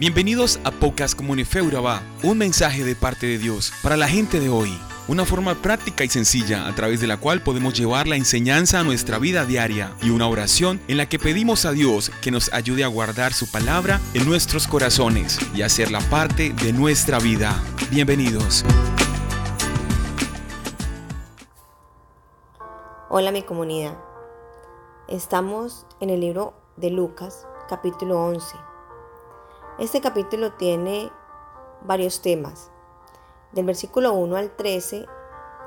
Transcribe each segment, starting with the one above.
Bienvenidos a Pocas Comunife Urabá, un mensaje de parte de Dios para la gente de hoy. Una forma práctica y sencilla a través de la cual podemos llevar la enseñanza a nuestra vida diaria y una oración en la que pedimos a Dios que nos ayude a guardar su palabra en nuestros corazones y hacerla parte de nuestra vida. Bienvenidos. Hola mi comunidad. Estamos en el libro de Lucas, capítulo 11. Este capítulo tiene varios temas. Del versículo 1 al 13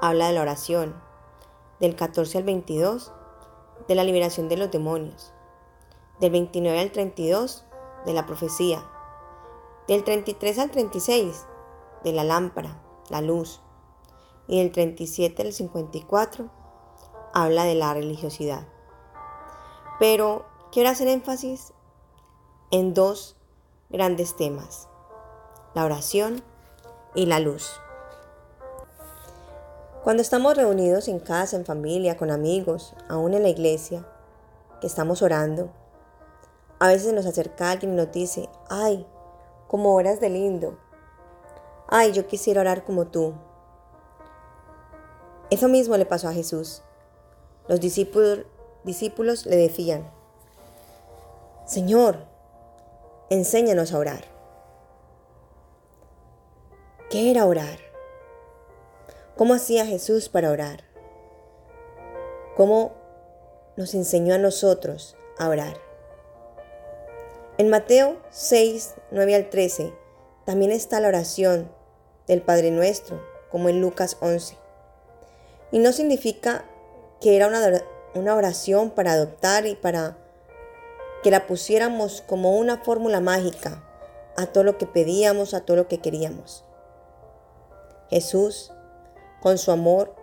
habla de la oración. Del 14 al 22 de la liberación de los demonios. Del 29 al 32 de la profecía. Del 33 al 36 de la lámpara, la luz. Y del 37 al 54 habla de la religiosidad. Pero quiero hacer énfasis en dos grandes temas, la oración y la luz. Cuando estamos reunidos en casa, en familia, con amigos, aún en la iglesia, que estamos orando, a veces nos acerca alguien y nos dice, ay, como oras de lindo, ay, yo quisiera orar como tú. Eso mismo le pasó a Jesús. Los discípulos, discípulos le decían, Señor, enséñanos a orar. ¿Qué era orar? ¿Cómo hacía Jesús para orar? ¿Cómo nos enseñó a nosotros a orar? En Mateo 6, 9 al 13 también está la oración del Padre Nuestro, como en Lucas 11. Y no significa que era una oración para adoptar y para que la pusiéramos como una fórmula mágica a todo lo que pedíamos, a todo lo que queríamos. Jesús, con su amor,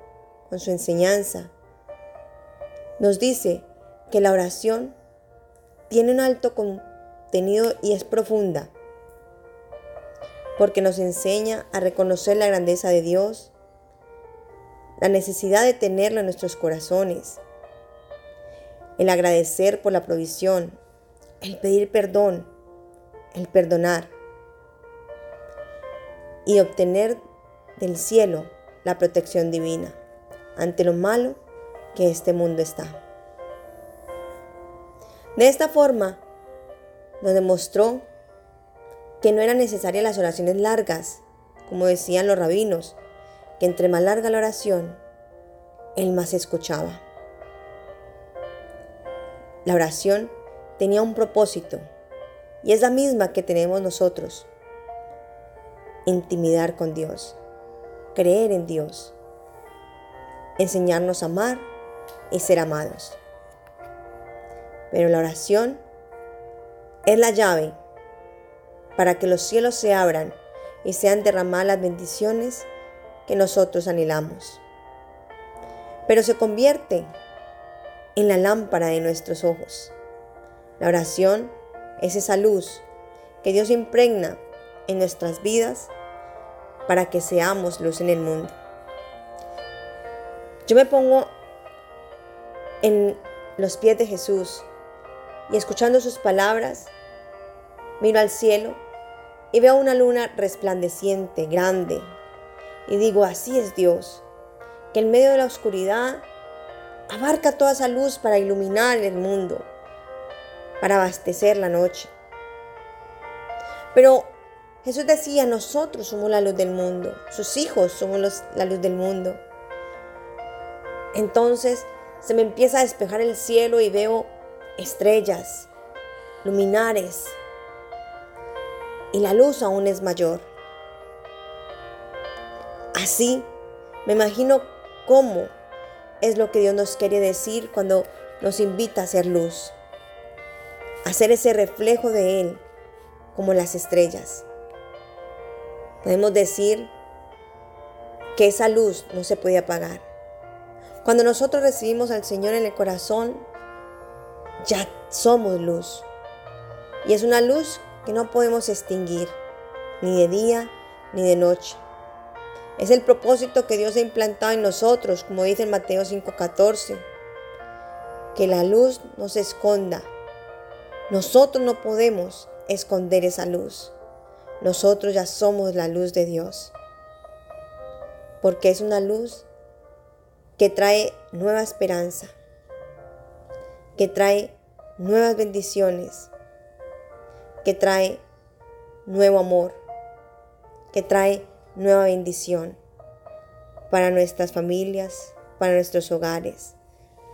con su enseñanza, nos dice que la oración tiene un alto contenido y es profunda, porque nos enseña a reconocer la grandeza de Dios, la necesidad de tenerlo en nuestros corazones, el agradecer por la provisión, el pedir perdón, el perdonar y obtener del cielo la protección divina ante lo malo que este mundo está. De esta forma, nos demostró que no eran necesarias las oraciones largas, como decían los rabinos, que entre más larga la oración, él más escuchaba. La oración tenía un propósito y es la misma que tenemos nosotros. Intimidar con Dios, creer en Dios, enseñarnos a amar y ser amados. Pero la oración es la llave para que los cielos se abran y sean derramadas las bendiciones que nosotros anhelamos. Pero se convierte en la lámpara de nuestros ojos la oración es esa luz que Dios impregna en nuestras vidas para que seamos luz en el mundo. Yo me pongo en los pies de Jesús y escuchando sus palabras, miro al cielo y veo una luna resplandeciente, grande, y digo, así es Dios, que en medio de la oscuridad abarca toda esa luz para iluminar el mundo para abastecer la noche. Pero Jesús decía, nosotros somos la luz del mundo, sus hijos somos la luz del mundo. Entonces se me empieza a despejar el cielo y veo estrellas, luminares, y la luz aún es mayor. Así me imagino cómo es lo que Dios nos quiere decir cuando nos invita a ser luz hacer ese reflejo de Él como las estrellas. Podemos decir que esa luz no se puede apagar. Cuando nosotros recibimos al Señor en el corazón, ya somos luz. Y es una luz que no podemos extinguir, ni de día ni de noche. Es el propósito que Dios ha implantado en nosotros, como dice en Mateo 5:14, que la luz no se esconda, nosotros no podemos esconder esa luz. nosotros ya somos la luz de Dios. Porque es una luz que trae nueva esperanza, que trae nuevas bendiciones, que trae nuevo amor, que trae nueva bendición para nuestras familias, para nuestros hogares,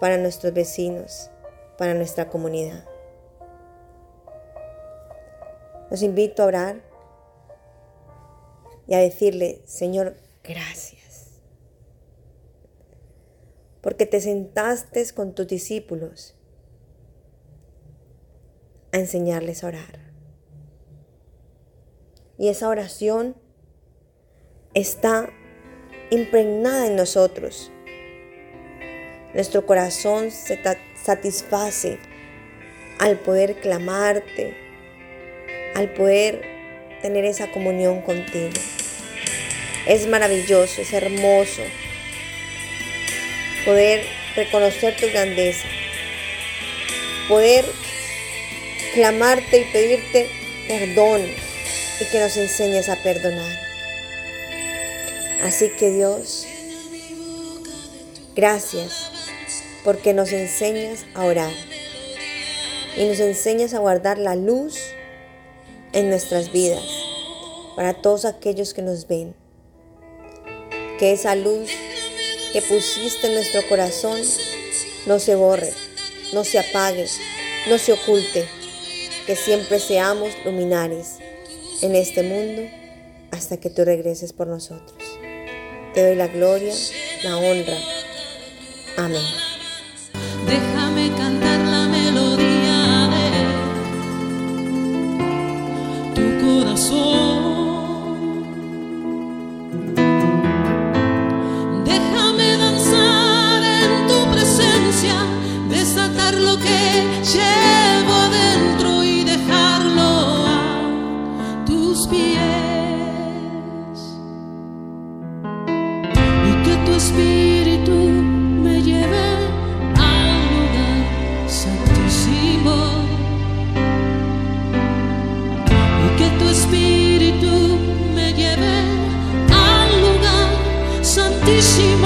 para nuestros vecinos, para nuestra comunidad. Los invito a orar y a decirle, Señor, gracias. Porque te sentaste con tus discípulos a enseñarles a orar. Y esa oración está impregnada en nosotros. Nuestro corazón se satisface al poder clamarte, al poder tener esa comunión contigo. Es maravilloso, es hermoso poder reconocer tu grandeza, poder clamarte y pedirte perdón y que nos enseñes a perdonar. Así que Dios, gracias porque nos enseñas a orar y nos enseñas a guardar la luz en nuestras vidas para todos aquellos que nos ven. Que esa luz que pusiste en nuestro corazón no se borre, no se apague, no se oculte, que siempre seamos luminares en este mundo hasta que tú regreses por nosotros. Te doy la gloria, la honra. Amén. Espíritu me lleve al lugar santísimo.